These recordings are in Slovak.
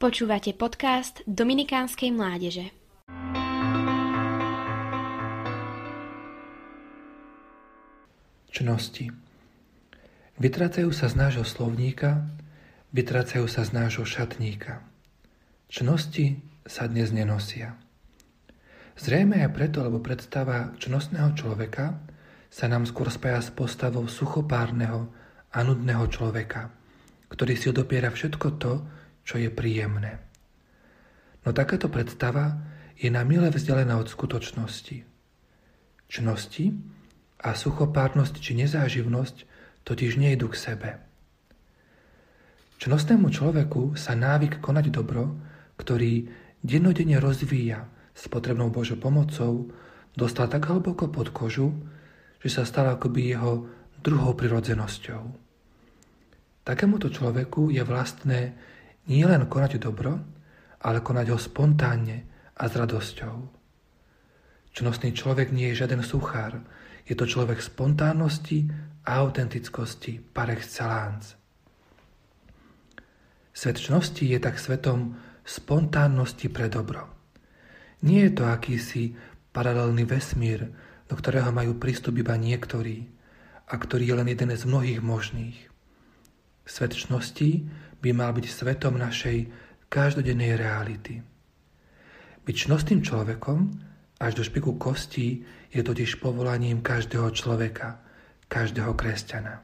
Počúvate podcast Dominikánskej mládeže. Čnosti Vytrácajú sa z nášho slovníka, vytrácajú sa z nášho šatníka. Čnosti sa dnes nenosia. Zrejme aj preto, lebo predstava čnostného človeka sa nám skôr spája s postavou suchopárneho a nudného človeka, ktorý si odopiera všetko to, čo je príjemné. No takáto predstava je na mile vzdialená od skutočnosti. Čnosti a suchopárnosť či nezáživnosť totiž nejdu k sebe. Čnostnému človeku sa návyk konať dobro, ktorý dennodenne rozvíja s potrebnou Božou pomocou, dostal tak hlboko pod kožu, že sa stal akoby jeho druhou prirodzenosťou. Takémuto človeku je vlastné nie len konať dobro, ale konať ho spontánne a s radosťou. Čnostný človek nie je žiaden suchár, je to človek spontánnosti a autentickosti par excellence. Svet čnosti je tak svetom spontánnosti pre dobro. Nie je to akýsi paralelný vesmír, do ktorého majú prístup iba niektorí a ktorý je len jeden z mnohých možných. Svet by mal byť svetom našej každodennej reality. Byť čnostným človekom až do špiku kostí je totiž povolaním každého človeka, každého kresťana.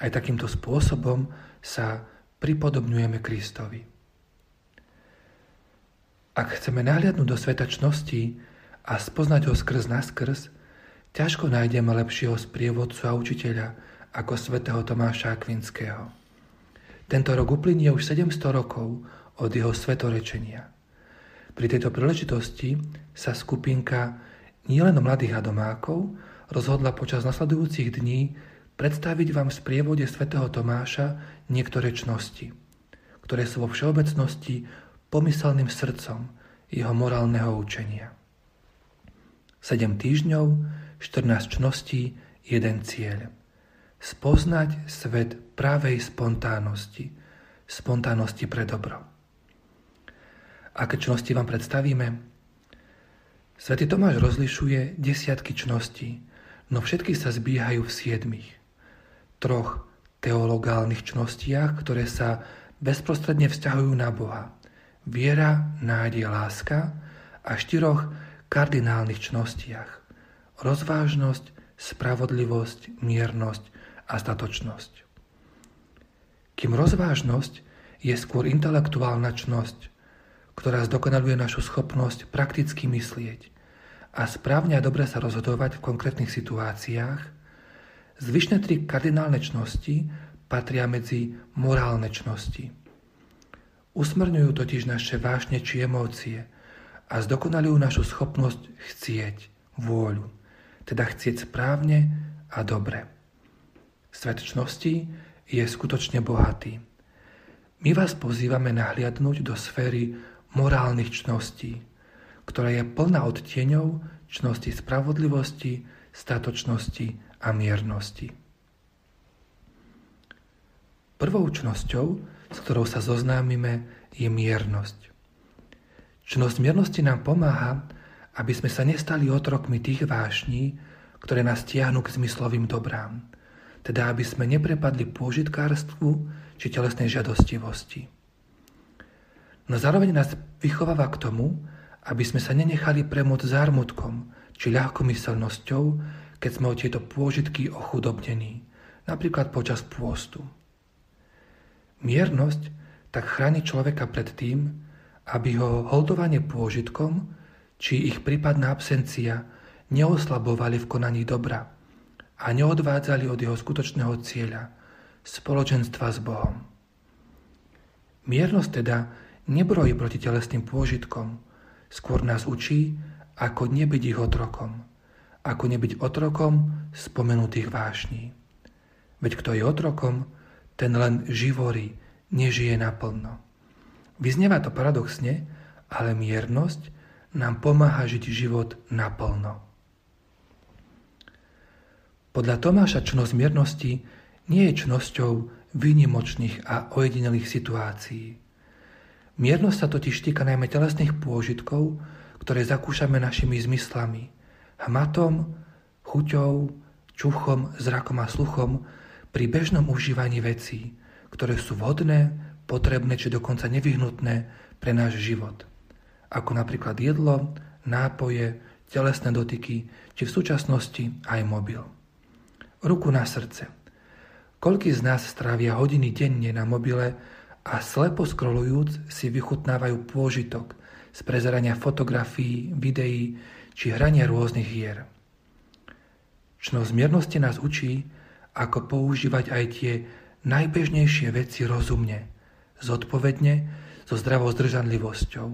Aj takýmto spôsobom sa pripodobňujeme Kristovi. Ak chceme nahliadnúť do sveta čnosti a spoznať ho skrz na skrz, ťažko nájdeme lepšieho sprievodcu a učiteľa ako svätého Tomáša Akvinského. Tento rok uplynie už 700 rokov od jeho svetorečenia. Pri tejto príležitosti sa skupinka nielen mladých a domákov rozhodla počas nasledujúcich dní predstaviť vám v sprievode svätého Tomáša niektoré čnosti, ktoré sú vo všeobecnosti pomyselným srdcom jeho morálneho učenia. 7 týždňov, 14 čností, jeden cieľ – spoznať svet pravej spontánnosti, spontánnosti pre dobro. Aké čnosti vám predstavíme? Svetý Tomáš rozlišuje desiatky čností, no všetky sa zbiehajú v siedmých. Troch teologálnych čnostiach, ktoré sa bezprostredne vzťahujú na Boha. Viera, nádej, láska a štyroch kardinálnych čnostiach. Rozvážnosť, spravodlivosť, miernosť a statočnosť. Kým rozvážnosť je skôr intelektuálna čnosť, ktorá zdokonaluje našu schopnosť prakticky myslieť a správne a dobre sa rozhodovať v konkrétnych situáciách, zvyšné tri kardinálne čnosti patria medzi morálne čnosti. Usmrňujú totiž naše vášne či emócie a zdokonalujú našu schopnosť chcieť, vôľu, teda chcieť správne a dobre. Svet čnosti je skutočne bohatý. My vás pozývame nahliadnúť do sféry morálnych čností, ktorá je plná odtieňov čnosti spravodlivosti, statočnosti a miernosti. Prvou čnosťou, s ktorou sa zoznámime, je miernosť. Čnosť miernosti nám pomáha, aby sme sa nestali otrokmi tých vášní, ktoré nás tiahnu k zmyslovým dobrám – teda aby sme neprepadli pôžitkárstvu či telesnej žiadostivosti. No zároveň nás vychováva k tomu, aby sme sa nenechali premôcť zármutkom či ľahkomyselnosťou, keď sme o tieto pôžitky ochudobnení, napríklad počas pôstu. Miernosť tak chráni človeka pred tým, aby ho holdovanie pôžitkom či ich prípadná absencia neoslabovali v konaní dobra, a neodvádzali od jeho skutočného cieľa, spoločenstva s Bohom. Miernosť teda nebrojí proti telesným pôžitkom, skôr nás učí, ako nebyť ich otrokom, ako nebyť otrokom spomenutých vášní. Veď kto je otrokom, ten len živorí, nežije naplno. Vyznieva to paradoxne, ale miernosť nám pomáha žiť život naplno. Podľa Tomáša čnosť miernosti nie je čnosťou výnimočných a ojedinelých situácií. Miernosť sa totiž týka najmä telesných pôžitkov, ktoré zakúšame našimi zmyslami. Hmatom, chuťou, čuchom, zrakom a sluchom pri bežnom užívaní vecí, ktoré sú vhodné, potrebné či dokonca nevyhnutné pre náš život. Ako napríklad jedlo, nápoje, telesné dotyky či v súčasnosti aj mobil. Ruku na srdce. Koľký z nás strávia hodiny denne na mobile a slepo scrollujúc si vychutnávajú pôžitok z prezerania fotografií, videí či hrania rôznych hier. Čnosť miernosti nás učí, ako používať aj tie najbežnejšie veci rozumne, zodpovedne, so zdravou zdržanlivosťou,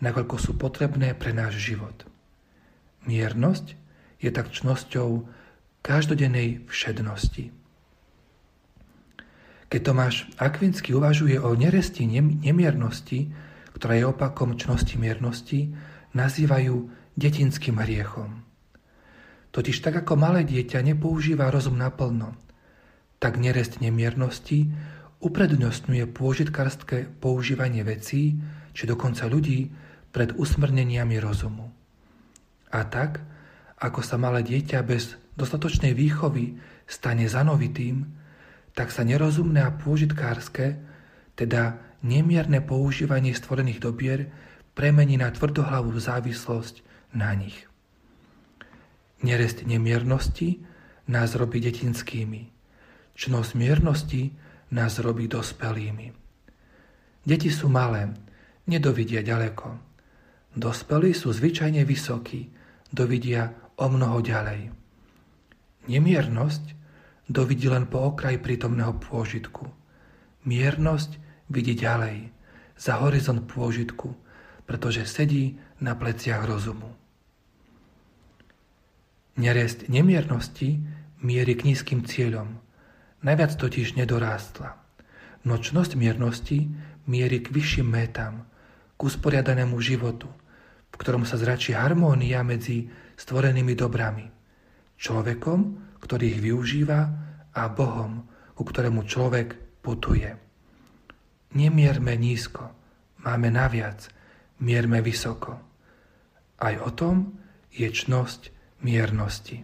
nakoľko sú potrebné pre náš život. Miernosť je tak čnosťou každodennej všednosti. Keď Tomáš Akvinsky uvažuje o neresti nemiernosti, ktorá je opakom čnosti miernosti, nazývajú detinským hriechom. Totiž tak ako malé dieťa nepoužíva rozum naplno, tak nerest nemiernosti uprednostňuje pôžitkárske používanie vecí, či dokonca ľudí pred usmrneniami rozumu. A tak, ako sa malé dieťa bez dostatočnej výchovy stane zanovitým, tak sa nerozumné a pôžitkárske, teda nemierne používanie stvorených dobier, premení na tvrdohlavú závislosť na nich. Nerest nemiernosti nás robí detinskými. Čnosť miernosti nás robí dospelými. Deti sú malé, nedovidia ďaleko. Dospelí sú zvyčajne vysokí, dovidia o mnoho ďalej. Nemiernosť dovidí len po okraj prítomného pôžitku. Miernosť vidí ďalej, za horizont pôžitku, pretože sedí na pleciach rozumu. Nerest nemiernosti mierí k nízkym cieľom, najviac totiž nedorástla. Nočnosť miernosti mierí k vyšším métam, k usporiadanému životu, v ktorom sa zračí harmónia medzi stvorenými dobrami, človekom, ktorý ich využíva, a Bohom, ku ktorému človek putuje. Nemierme nízko, máme naviac, mierme vysoko. Aj o tom je čnosť miernosti.